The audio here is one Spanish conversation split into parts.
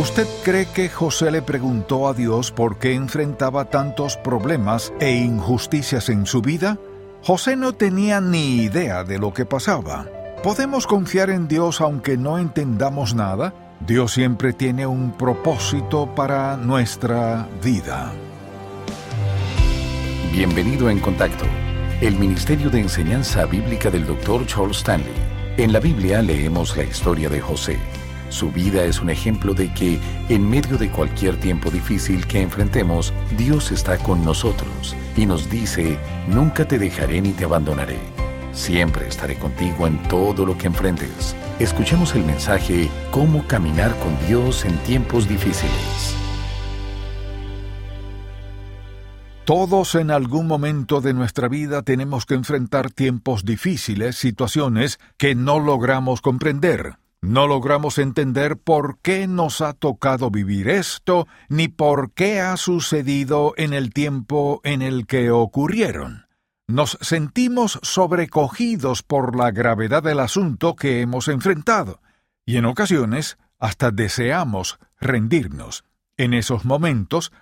¿Usted cree que José le preguntó a Dios por qué enfrentaba tantos problemas e injusticias en su vida? José no tenía ni idea de lo que pasaba. ¿Podemos confiar en Dios aunque no entendamos nada? Dios siempre tiene un propósito para nuestra vida. Bienvenido en Contacto, el Ministerio de Enseñanza Bíblica del Dr. Charles Stanley. En la Biblia leemos la historia de José su vida es un ejemplo de que, en medio de cualquier tiempo difícil que enfrentemos, Dios está con nosotros y nos dice, nunca te dejaré ni te abandonaré. Siempre estaré contigo en todo lo que enfrentes. Escuchemos el mensaje Cómo caminar con Dios en tiempos difíciles. Todos en algún momento de nuestra vida tenemos que enfrentar tiempos difíciles, situaciones que no logramos comprender. No logramos entender por qué nos ha tocado vivir esto, ni por qué ha sucedido en el tiempo en el que ocurrieron. Nos sentimos sobrecogidos por la gravedad del asunto que hemos enfrentado, y en ocasiones hasta deseamos rendirnos. En esos momentos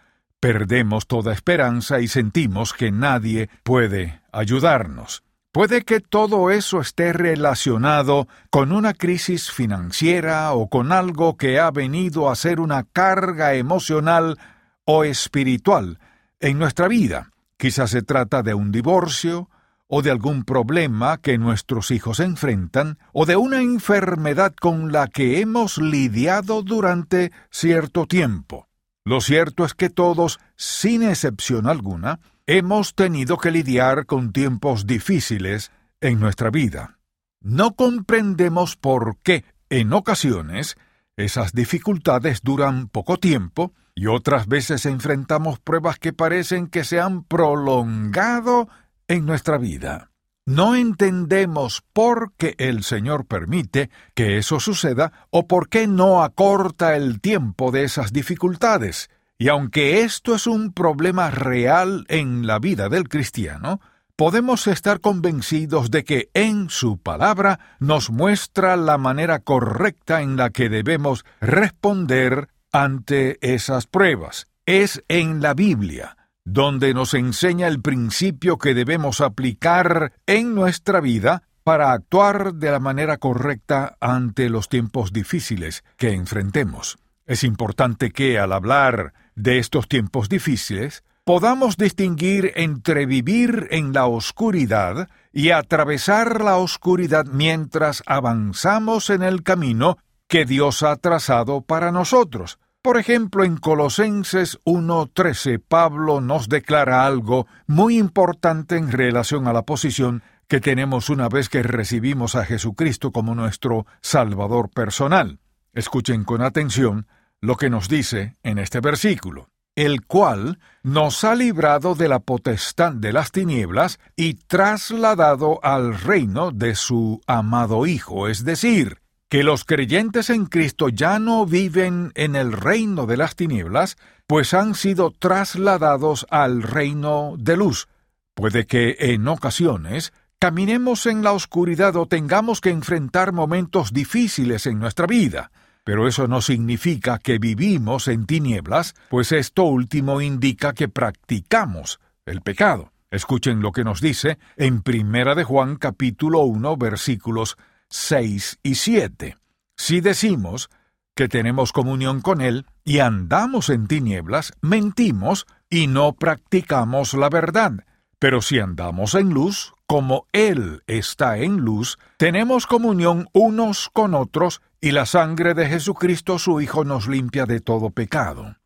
perdemos toda esperanza y sentimos que nadie puede ayudarnos. Puede que todo eso esté relacionado con una crisis financiera o con algo que ha venido a ser una carga emocional o espiritual en nuestra vida. Quizás se trata de un divorcio, o de algún problema que nuestros hijos enfrentan, o de una enfermedad con la que hemos lidiado durante cierto tiempo. Lo cierto es que todos, sin excepción alguna, hemos tenido que lidiar con tiempos difíciles en nuestra vida. No comprendemos por qué, en ocasiones, esas dificultades duran poco tiempo y otras veces enfrentamos pruebas que parecen que se han prolongado en nuestra vida. No entendemos por qué el Señor permite que eso suceda o por qué no acorta el tiempo de esas dificultades. Y aunque esto es un problema real en la vida del cristiano, podemos estar convencidos de que en su palabra nos muestra la manera correcta en la que debemos responder ante esas pruebas. Es en la Biblia donde nos enseña el principio que debemos aplicar en nuestra vida para actuar de la manera correcta ante los tiempos difíciles que enfrentemos. Es importante que, al hablar de estos tiempos difíciles, podamos distinguir entre vivir en la oscuridad y atravesar la oscuridad mientras avanzamos en el camino que Dios ha trazado para nosotros. Por ejemplo, en Colosenses 1.13 Pablo nos declara algo muy importante en relación a la posición que tenemos una vez que recibimos a Jesucristo como nuestro Salvador personal. Escuchen con atención lo que nos dice en este versículo, el cual nos ha librado de la potestad de las tinieblas y trasladado al reino de su amado Hijo, es decir, que los creyentes en Cristo ya no viven en el reino de las tinieblas, pues han sido trasladados al reino de luz. Puede que en ocasiones caminemos en la oscuridad o tengamos que enfrentar momentos difíciles en nuestra vida, pero eso no significa que vivimos en tinieblas, pues esto último indica que practicamos el pecado. Escuchen lo que nos dice en Primera de Juan capítulo 1 versículos 6 y 7. Si decimos que tenemos comunión con Él y andamos en tinieblas, mentimos y no practicamos la verdad. Pero si andamos en luz, como Él está en luz, tenemos comunión unos con otros y la sangre de Jesucristo su Hijo nos limpia de todo pecado.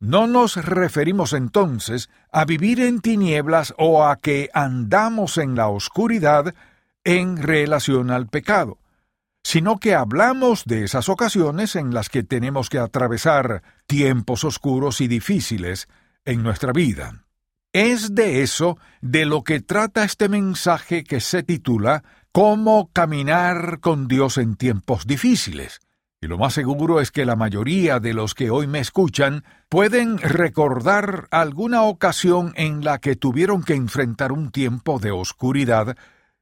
No nos referimos entonces a vivir en tinieblas o a que andamos en la oscuridad en relación al pecado, sino que hablamos de esas ocasiones en las que tenemos que atravesar tiempos oscuros y difíciles en nuestra vida. Es de eso de lo que trata este mensaje que se titula Cómo caminar con Dios en tiempos difíciles. Y lo más seguro es que la mayoría de los que hoy me escuchan pueden recordar alguna ocasión en la que tuvieron que enfrentar un tiempo de oscuridad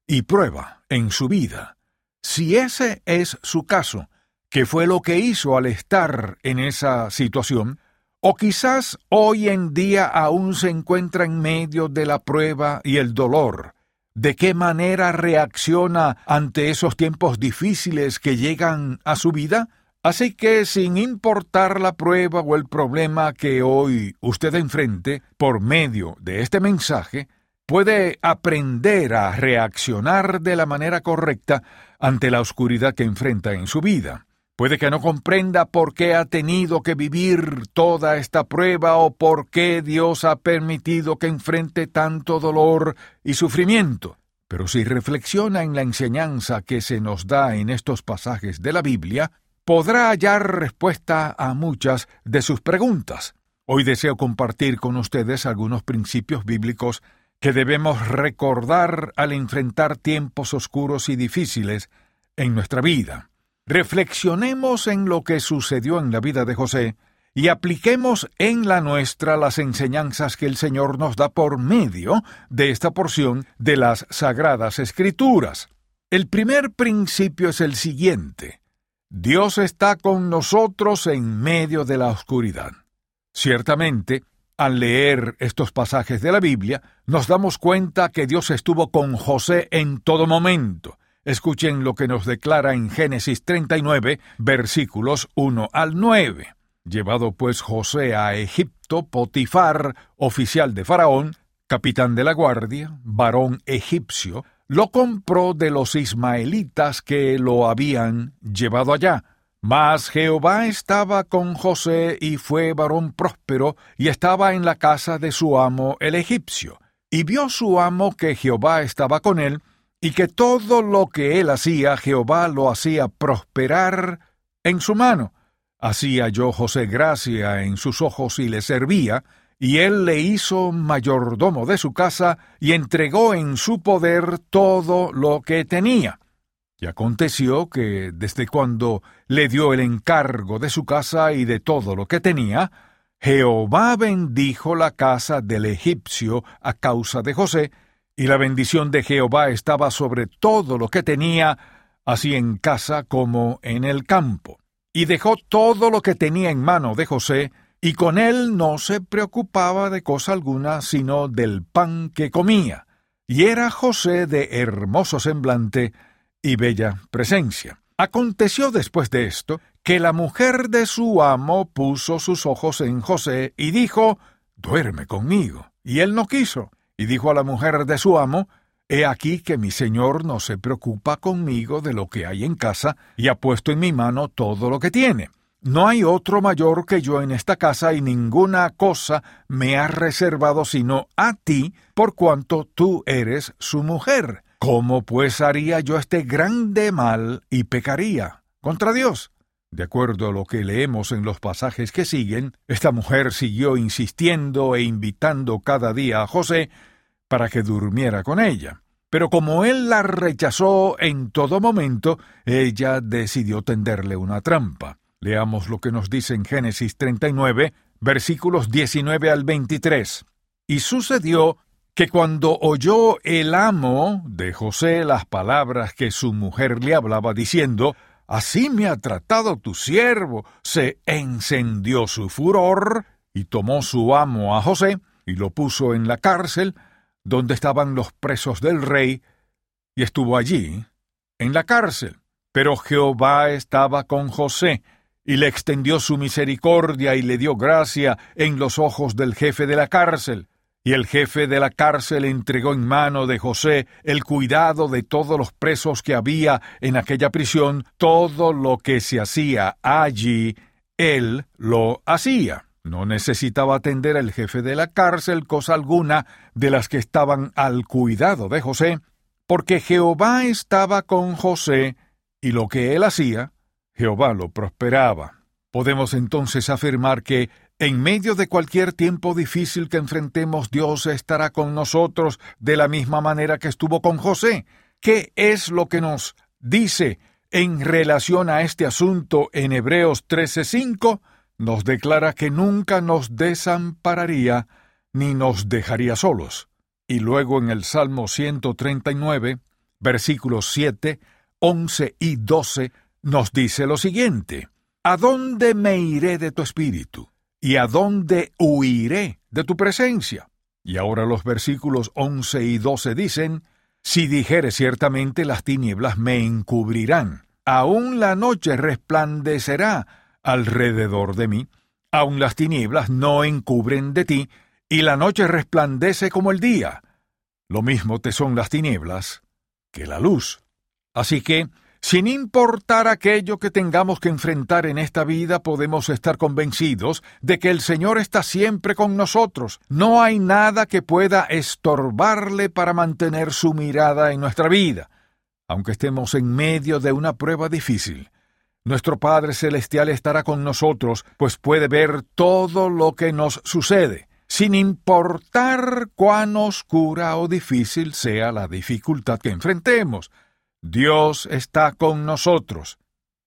y prueba en su vida. Si ese es su caso, qué fue lo que hizo al estar en esa situación, o quizás hoy en día aún se encuentra en medio de la prueba y el dolor. ¿De qué manera reacciona ante esos tiempos difíciles que llegan a su vida? Así que, sin importar la prueba o el problema que hoy usted enfrente, por medio de este mensaje, puede aprender a reaccionar de la manera correcta ante la oscuridad que enfrenta en su vida. Puede que no comprenda por qué ha tenido que vivir toda esta prueba o por qué Dios ha permitido que enfrente tanto dolor y sufrimiento. Pero si reflexiona en la enseñanza que se nos da en estos pasajes de la Biblia, podrá hallar respuesta a muchas de sus preguntas. Hoy deseo compartir con ustedes algunos principios bíblicos que debemos recordar al enfrentar tiempos oscuros y difíciles en nuestra vida. Reflexionemos en lo que sucedió en la vida de José y apliquemos en la nuestra las enseñanzas que el Señor nos da por medio de esta porción de las Sagradas Escrituras. El primer principio es el siguiente. Dios está con nosotros en medio de la oscuridad. Ciertamente, al leer estos pasajes de la Biblia, nos damos cuenta que Dios estuvo con José en todo momento, Escuchen lo que nos declara en Génesis 39, versículos 1 al 9. Llevado pues José a Egipto, Potifar, oficial de Faraón, capitán de la guardia, varón egipcio, lo compró de los ismaelitas que lo habían llevado allá. Mas Jehová estaba con José y fue varón próspero y estaba en la casa de su amo el egipcio. Y vio su amo que Jehová estaba con él, y que todo lo que él hacía Jehová lo hacía prosperar en su mano. Hacía yo José gracia en sus ojos y le servía, y él le hizo mayordomo de su casa y entregó en su poder todo lo que tenía. Y aconteció que desde cuando le dio el encargo de su casa y de todo lo que tenía, Jehová bendijo la casa del egipcio a causa de José, y la bendición de Jehová estaba sobre todo lo que tenía, así en casa como en el campo. Y dejó todo lo que tenía en mano de José, y con él no se preocupaba de cosa alguna sino del pan que comía. Y era José de hermoso semblante y bella presencia. Aconteció después de esto que la mujer de su amo puso sus ojos en José y dijo Duerme conmigo. Y él no quiso. Y dijo a la mujer de su amo, He aquí que mi señor no se preocupa conmigo de lo que hay en casa, y ha puesto en mi mano todo lo que tiene. No hay otro mayor que yo en esta casa, y ninguna cosa me ha reservado sino a ti, por cuanto tú eres su mujer. ¿Cómo pues haría yo este grande mal y pecaría contra Dios? De acuerdo a lo que leemos en los pasajes que siguen, esta mujer siguió insistiendo e invitando cada día a José para que durmiera con ella. Pero como él la rechazó en todo momento, ella decidió tenderle una trampa. Leamos lo que nos dice en Génesis 39, versículos 19 al 23. Y sucedió que cuando oyó el amo de José las palabras que su mujer le hablaba diciendo, Así me ha tratado tu siervo, se encendió su furor, y tomó su amo a José, y lo puso en la cárcel, donde estaban los presos del rey, y estuvo allí, en la cárcel. Pero Jehová estaba con José, y le extendió su misericordia y le dio gracia en los ojos del jefe de la cárcel. Y el jefe de la cárcel entregó en mano de José el cuidado de todos los presos que había en aquella prisión, todo lo que se hacía allí, él lo hacía. No necesitaba atender el jefe de la cárcel cosa alguna de las que estaban al cuidado de José, porque Jehová estaba con José, y lo que él hacía, Jehová lo prosperaba. Podemos entonces afirmar que en medio de cualquier tiempo difícil que enfrentemos, Dios estará con nosotros de la misma manera que estuvo con José. ¿Qué es lo que nos dice en relación a este asunto en Hebreos 13:5? Nos declara que nunca nos desampararía ni nos dejaría solos. Y luego en el Salmo 139, versículos 7, 11 y 12, nos dice lo siguiente, ¿A dónde me iré de tu espíritu? ¿Y a dónde huiré de tu presencia? Y ahora los versículos 11 y 12 dicen, Si dijere ciertamente las tinieblas me encubrirán, aún la noche resplandecerá alrededor de mí, aún las tinieblas no encubren de ti, y la noche resplandece como el día. Lo mismo te son las tinieblas que la luz. Así que, sin importar aquello que tengamos que enfrentar en esta vida, podemos estar convencidos de que el Señor está siempre con nosotros. No hay nada que pueda estorbarle para mantener su mirada en nuestra vida, aunque estemos en medio de una prueba difícil. Nuestro Padre Celestial estará con nosotros, pues puede ver todo lo que nos sucede, sin importar cuán oscura o difícil sea la dificultad que enfrentemos. Dios está con nosotros.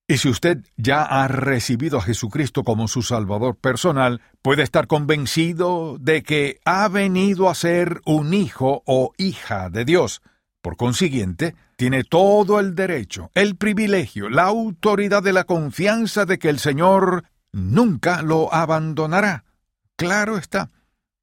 Y si usted ya ha recibido a Jesucristo como su Salvador personal, puede estar convencido de que ha venido a ser un hijo o hija de Dios. Por consiguiente, tiene todo el derecho, el privilegio, la autoridad de la confianza de que el Señor nunca lo abandonará. Claro está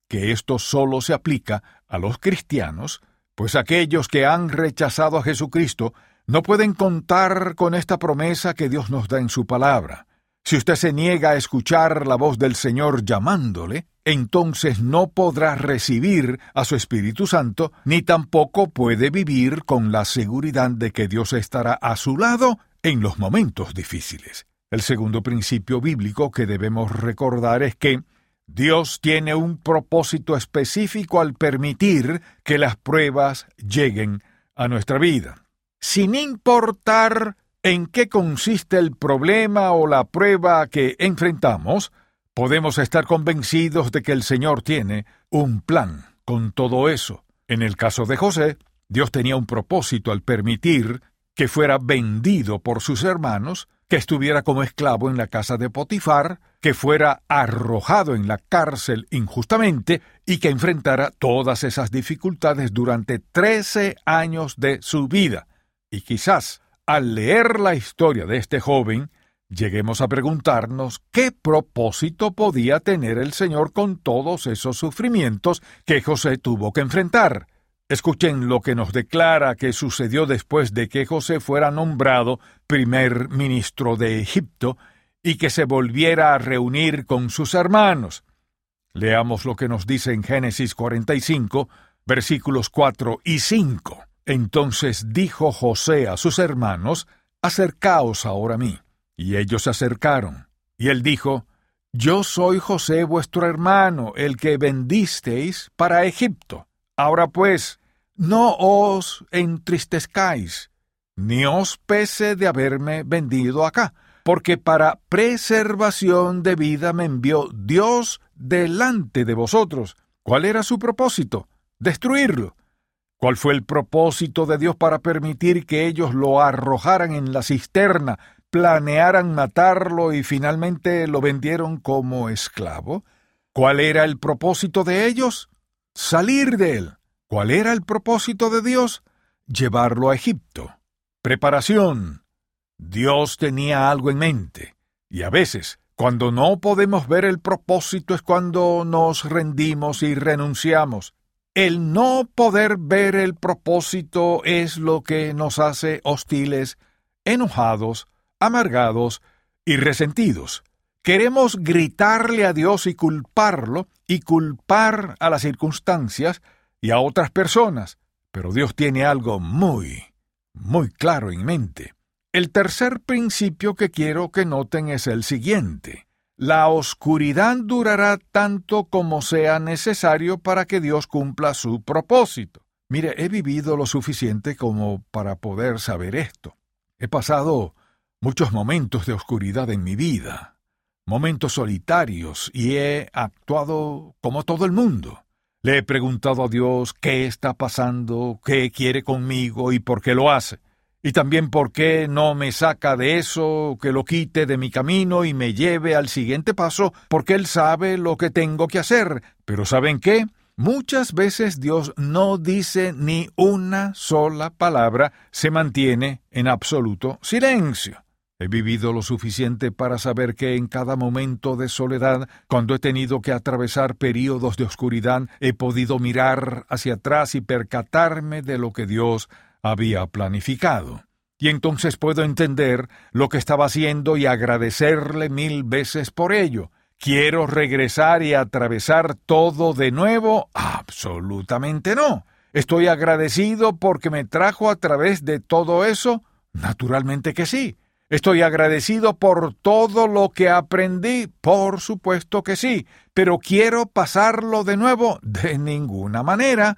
que esto solo se aplica a los cristianos pues aquellos que han rechazado a Jesucristo no pueden contar con esta promesa que Dios nos da en su palabra. Si usted se niega a escuchar la voz del Señor llamándole, entonces no podrá recibir a su Espíritu Santo, ni tampoco puede vivir con la seguridad de que Dios estará a su lado en los momentos difíciles. El segundo principio bíblico que debemos recordar es que Dios tiene un propósito específico al permitir que las pruebas lleguen a nuestra vida. Sin importar en qué consiste el problema o la prueba que enfrentamos, podemos estar convencidos de que el Señor tiene un plan con todo eso. En el caso de José, Dios tenía un propósito al permitir que fuera vendido por sus hermanos que estuviera como esclavo en la casa de Potifar, que fuera arrojado en la cárcel injustamente y que enfrentara todas esas dificultades durante trece años de su vida. Y quizás, al leer la historia de este joven, lleguemos a preguntarnos qué propósito podía tener el Señor con todos esos sufrimientos que José tuvo que enfrentar. Escuchen lo que nos declara que sucedió después de que José fuera nombrado primer ministro de Egipto y que se volviera a reunir con sus hermanos. Leamos lo que nos dice en Génesis 45, versículos 4 y 5. Entonces dijo José a sus hermanos, Acercaos ahora a mí. Y ellos se acercaron. Y él dijo, Yo soy José vuestro hermano, el que vendisteis para Egipto. Ahora pues, no os entristezcáis, ni os pese de haberme vendido acá, porque para preservación de vida me envió Dios delante de vosotros. ¿Cuál era su propósito? Destruirlo. ¿Cuál fue el propósito de Dios para permitir que ellos lo arrojaran en la cisterna, planearan matarlo y finalmente lo vendieron como esclavo? ¿Cuál era el propósito de ellos? Salir de él. ¿Cuál era el propósito de Dios? Llevarlo a Egipto. Preparación. Dios tenía algo en mente. Y a veces, cuando no podemos ver el propósito es cuando nos rendimos y renunciamos. El no poder ver el propósito es lo que nos hace hostiles, enojados, amargados y resentidos. Queremos gritarle a Dios y culparlo y culpar a las circunstancias y a otras personas, pero Dios tiene algo muy, muy claro en mente. El tercer principio que quiero que noten es el siguiente. La oscuridad durará tanto como sea necesario para que Dios cumpla su propósito. Mire, he vivido lo suficiente como para poder saber esto. He pasado muchos momentos de oscuridad en mi vida, momentos solitarios, y he actuado como todo el mundo. Le he preguntado a Dios qué está pasando, qué quiere conmigo y por qué lo hace. Y también por qué no me saca de eso, que lo quite de mi camino y me lleve al siguiente paso, porque Él sabe lo que tengo que hacer. Pero ¿saben qué? Muchas veces Dios no dice ni una sola palabra, se mantiene en absoluto silencio. He vivido lo suficiente para saber que en cada momento de soledad, cuando he tenido que atravesar períodos de oscuridad, he podido mirar hacia atrás y percatarme de lo que Dios había planificado. Y entonces puedo entender lo que estaba haciendo y agradecerle mil veces por ello. ¿Quiero regresar y atravesar todo de nuevo? Absolutamente no. ¿Estoy agradecido porque me trajo a través de todo eso? Naturalmente que sí. ¿Estoy agradecido por todo lo que aprendí? Por supuesto que sí, pero quiero pasarlo de nuevo de ninguna manera.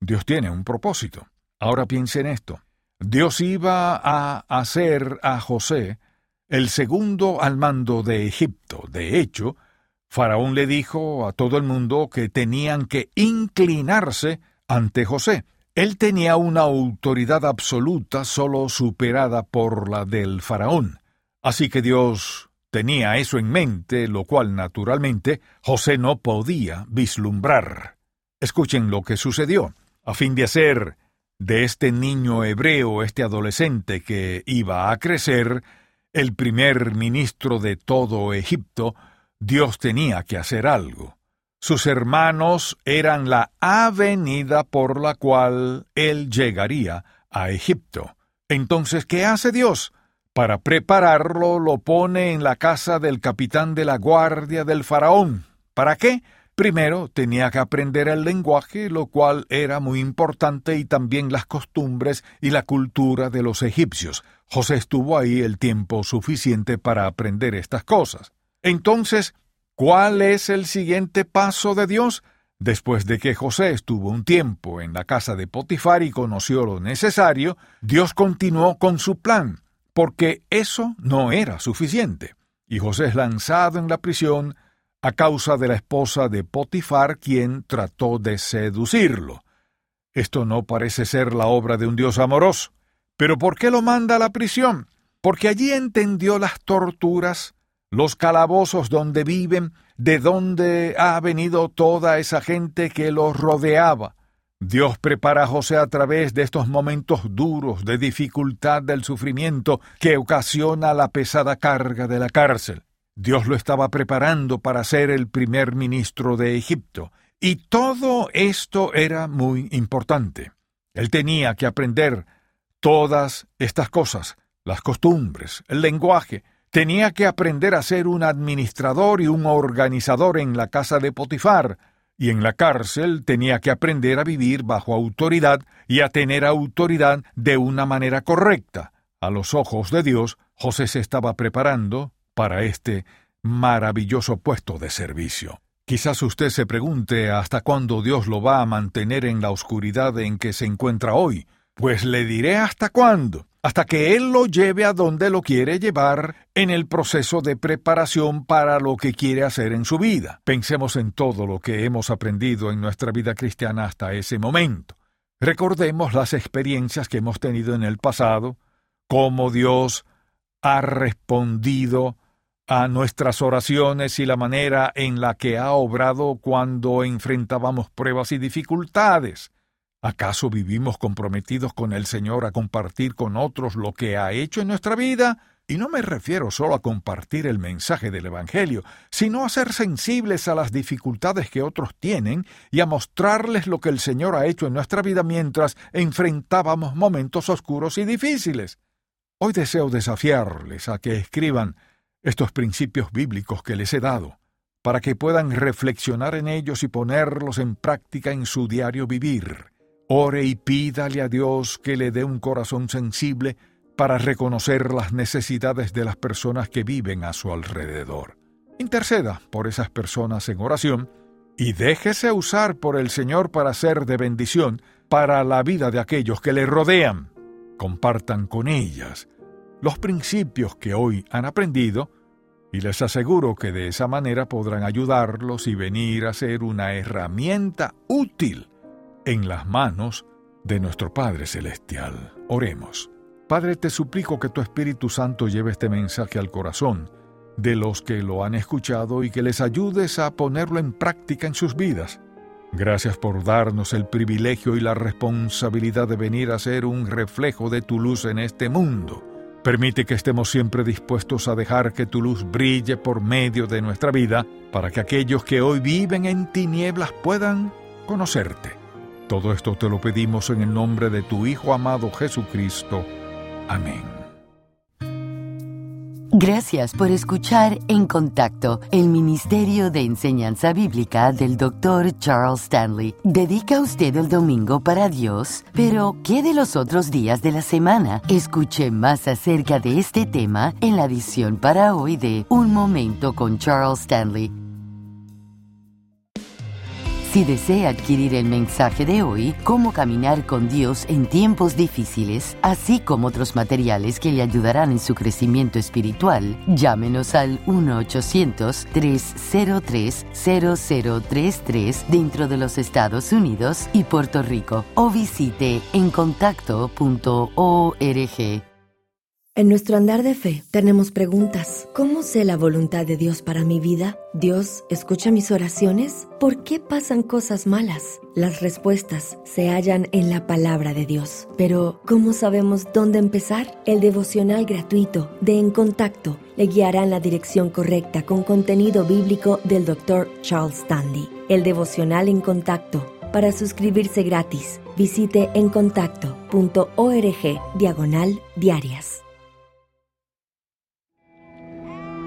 Dios tiene un propósito. Ahora piense en esto. Dios iba a hacer a José el segundo al mando de Egipto. De hecho, Faraón le dijo a todo el mundo que tenían que inclinarse ante José. Él tenía una autoridad absoluta solo superada por la del faraón. Así que Dios tenía eso en mente, lo cual naturalmente José no podía vislumbrar. Escuchen lo que sucedió. A fin de hacer de este niño hebreo, este adolescente que iba a crecer, el primer ministro de todo Egipto, Dios tenía que hacer algo. Sus hermanos eran la avenida por la cual él llegaría a Egipto. Entonces, ¿qué hace Dios? Para prepararlo, lo pone en la casa del capitán de la guardia del faraón. ¿Para qué? Primero tenía que aprender el lenguaje, lo cual era muy importante, y también las costumbres y la cultura de los egipcios. José estuvo ahí el tiempo suficiente para aprender estas cosas. Entonces, ¿Cuál es el siguiente paso de Dios? Después de que José estuvo un tiempo en la casa de Potifar y conoció lo necesario, Dios continuó con su plan, porque eso no era suficiente. Y José es lanzado en la prisión a causa de la esposa de Potifar, quien trató de seducirlo. Esto no parece ser la obra de un Dios amoroso. Pero ¿por qué lo manda a la prisión? Porque allí entendió las torturas, los calabozos donde viven, de dónde ha venido toda esa gente que los rodeaba. Dios prepara a José a través de estos momentos duros de dificultad del sufrimiento que ocasiona la pesada carga de la cárcel. Dios lo estaba preparando para ser el primer ministro de Egipto, y todo esto era muy importante. Él tenía que aprender todas estas cosas, las costumbres, el lenguaje, Tenía que aprender a ser un administrador y un organizador en la casa de Potifar, y en la cárcel tenía que aprender a vivir bajo autoridad y a tener autoridad de una manera correcta. A los ojos de Dios, José se estaba preparando para este maravilloso puesto de servicio. Quizás usted se pregunte hasta cuándo Dios lo va a mantener en la oscuridad en que se encuentra hoy. Pues le diré hasta cuándo hasta que Él lo lleve a donde lo quiere llevar en el proceso de preparación para lo que quiere hacer en su vida. Pensemos en todo lo que hemos aprendido en nuestra vida cristiana hasta ese momento. Recordemos las experiencias que hemos tenido en el pasado, cómo Dios ha respondido a nuestras oraciones y la manera en la que ha obrado cuando enfrentábamos pruebas y dificultades. ¿Acaso vivimos comprometidos con el Señor a compartir con otros lo que ha hecho en nuestra vida? Y no me refiero solo a compartir el mensaje del Evangelio, sino a ser sensibles a las dificultades que otros tienen y a mostrarles lo que el Señor ha hecho en nuestra vida mientras enfrentábamos momentos oscuros y difíciles. Hoy deseo desafiarles a que escriban estos principios bíblicos que les he dado, para que puedan reflexionar en ellos y ponerlos en práctica en su diario vivir. Ore y pídale a Dios que le dé un corazón sensible para reconocer las necesidades de las personas que viven a su alrededor. Interceda por esas personas en oración y déjese usar por el Señor para ser de bendición para la vida de aquellos que le rodean. Compartan con ellas los principios que hoy han aprendido y les aseguro que de esa manera podrán ayudarlos y venir a ser una herramienta útil en las manos de nuestro Padre Celestial. Oremos. Padre, te suplico que tu Espíritu Santo lleve este mensaje al corazón de los que lo han escuchado y que les ayudes a ponerlo en práctica en sus vidas. Gracias por darnos el privilegio y la responsabilidad de venir a ser un reflejo de tu luz en este mundo. Permite que estemos siempre dispuestos a dejar que tu luz brille por medio de nuestra vida para que aquellos que hoy viven en tinieblas puedan conocerte. Todo esto te lo pedimos en el nombre de tu Hijo amado Jesucristo. Amén. Gracias por escuchar En Contacto, el Ministerio de Enseñanza Bíblica del Dr. Charles Stanley. ¿Dedica usted el domingo para Dios? Pero, ¿qué de los otros días de la semana? Escuche más acerca de este tema en la edición para hoy de Un Momento con Charles Stanley si desea adquirir el mensaje de hoy, Cómo caminar con Dios en tiempos difíciles, así como otros materiales que le ayudarán en su crecimiento espiritual, llámenos al 1-800-303-0033 dentro de los Estados Unidos y Puerto Rico o visite encontacto.org. En nuestro andar de fe tenemos preguntas. ¿Cómo sé la voluntad de Dios para mi vida? ¿Dios escucha mis oraciones? ¿Por qué pasan cosas malas? Las respuestas se hallan en la palabra de Dios. Pero, ¿cómo sabemos dónde empezar? El devocional gratuito de En Contacto le guiará en la dirección correcta con contenido bíblico del Dr. Charles Stanley. El devocional En Contacto. Para suscribirse gratis, visite encontacto.org diagonal diarias.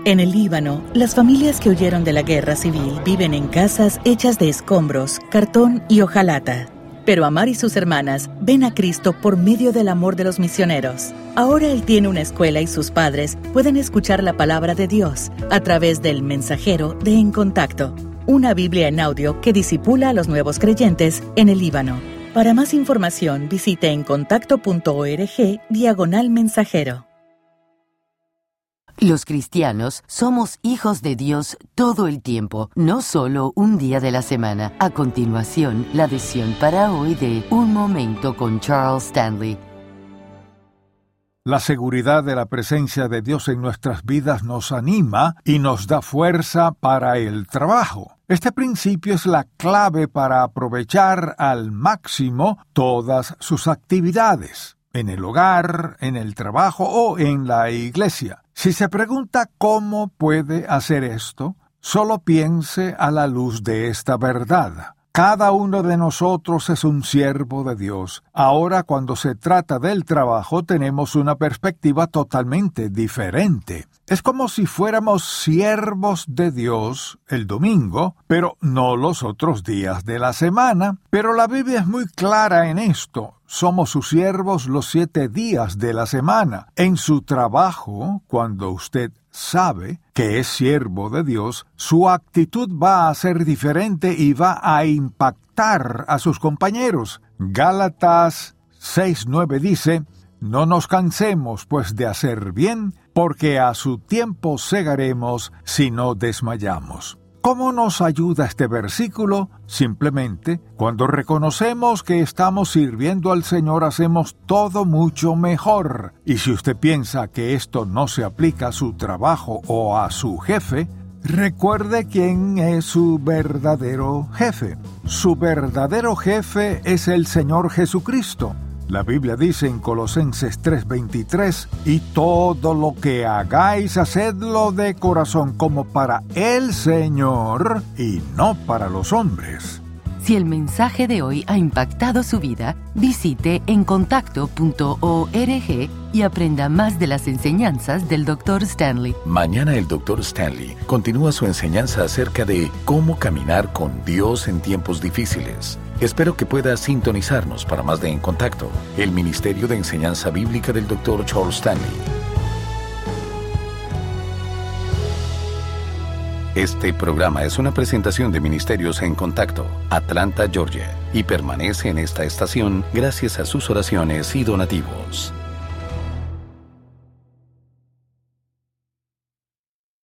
En el Líbano, las familias que huyeron de la guerra civil viven en casas hechas de escombros, cartón y hojalata. Pero Amar y sus hermanas ven a Cristo por medio del amor de los misioneros. Ahora Él tiene una escuela y sus padres pueden escuchar la palabra de Dios a través del mensajero de En Contacto, una Biblia en audio que disipula a los nuevos creyentes en el Líbano. Para más información visite encontacto.org diagonal mensajero. Los cristianos somos hijos de Dios todo el tiempo, no solo un día de la semana. A continuación, la visión para hoy de Un Momento con Charles Stanley. La seguridad de la presencia de Dios en nuestras vidas nos anima y nos da fuerza para el trabajo. Este principio es la clave para aprovechar al máximo todas sus actividades en el hogar, en el trabajo o en la iglesia. Si se pregunta cómo puede hacer esto, solo piense a la luz de esta verdad. Cada uno de nosotros es un siervo de Dios. Ahora cuando se trata del trabajo tenemos una perspectiva totalmente diferente. Es como si fuéramos siervos de Dios el domingo, pero no los otros días de la semana. Pero la Biblia es muy clara en esto. Somos sus siervos los siete días de la semana. En su trabajo, cuando usted sabe que es siervo de Dios, su actitud va a ser diferente y va a impactar a sus compañeros. Gálatas 6.9 dice, no nos cansemos, pues, de hacer bien, porque a su tiempo segaremos si no desmayamos. ¿Cómo nos ayuda este versículo? Simplemente, cuando reconocemos que estamos sirviendo al Señor, hacemos todo mucho mejor. Y si usted piensa que esto no se aplica a su trabajo o a su jefe, recuerde quién es su verdadero jefe. Su verdadero jefe es el Señor Jesucristo. La Biblia dice en Colosenses 3:23, y todo lo que hagáis, hacedlo de corazón como para el Señor y no para los hombres. Si el mensaje de hoy ha impactado su vida, visite encontacto.org y aprenda más de las enseñanzas del Dr. Stanley. Mañana el Dr. Stanley continúa su enseñanza acerca de cómo caminar con Dios en tiempos difíciles. Espero que pueda sintonizarnos para más de En Contacto, el Ministerio de Enseñanza Bíblica del Dr. Charles Stanley. Este programa es una presentación de Ministerios en Contacto, Atlanta, Georgia, y permanece en esta estación gracias a sus oraciones y donativos.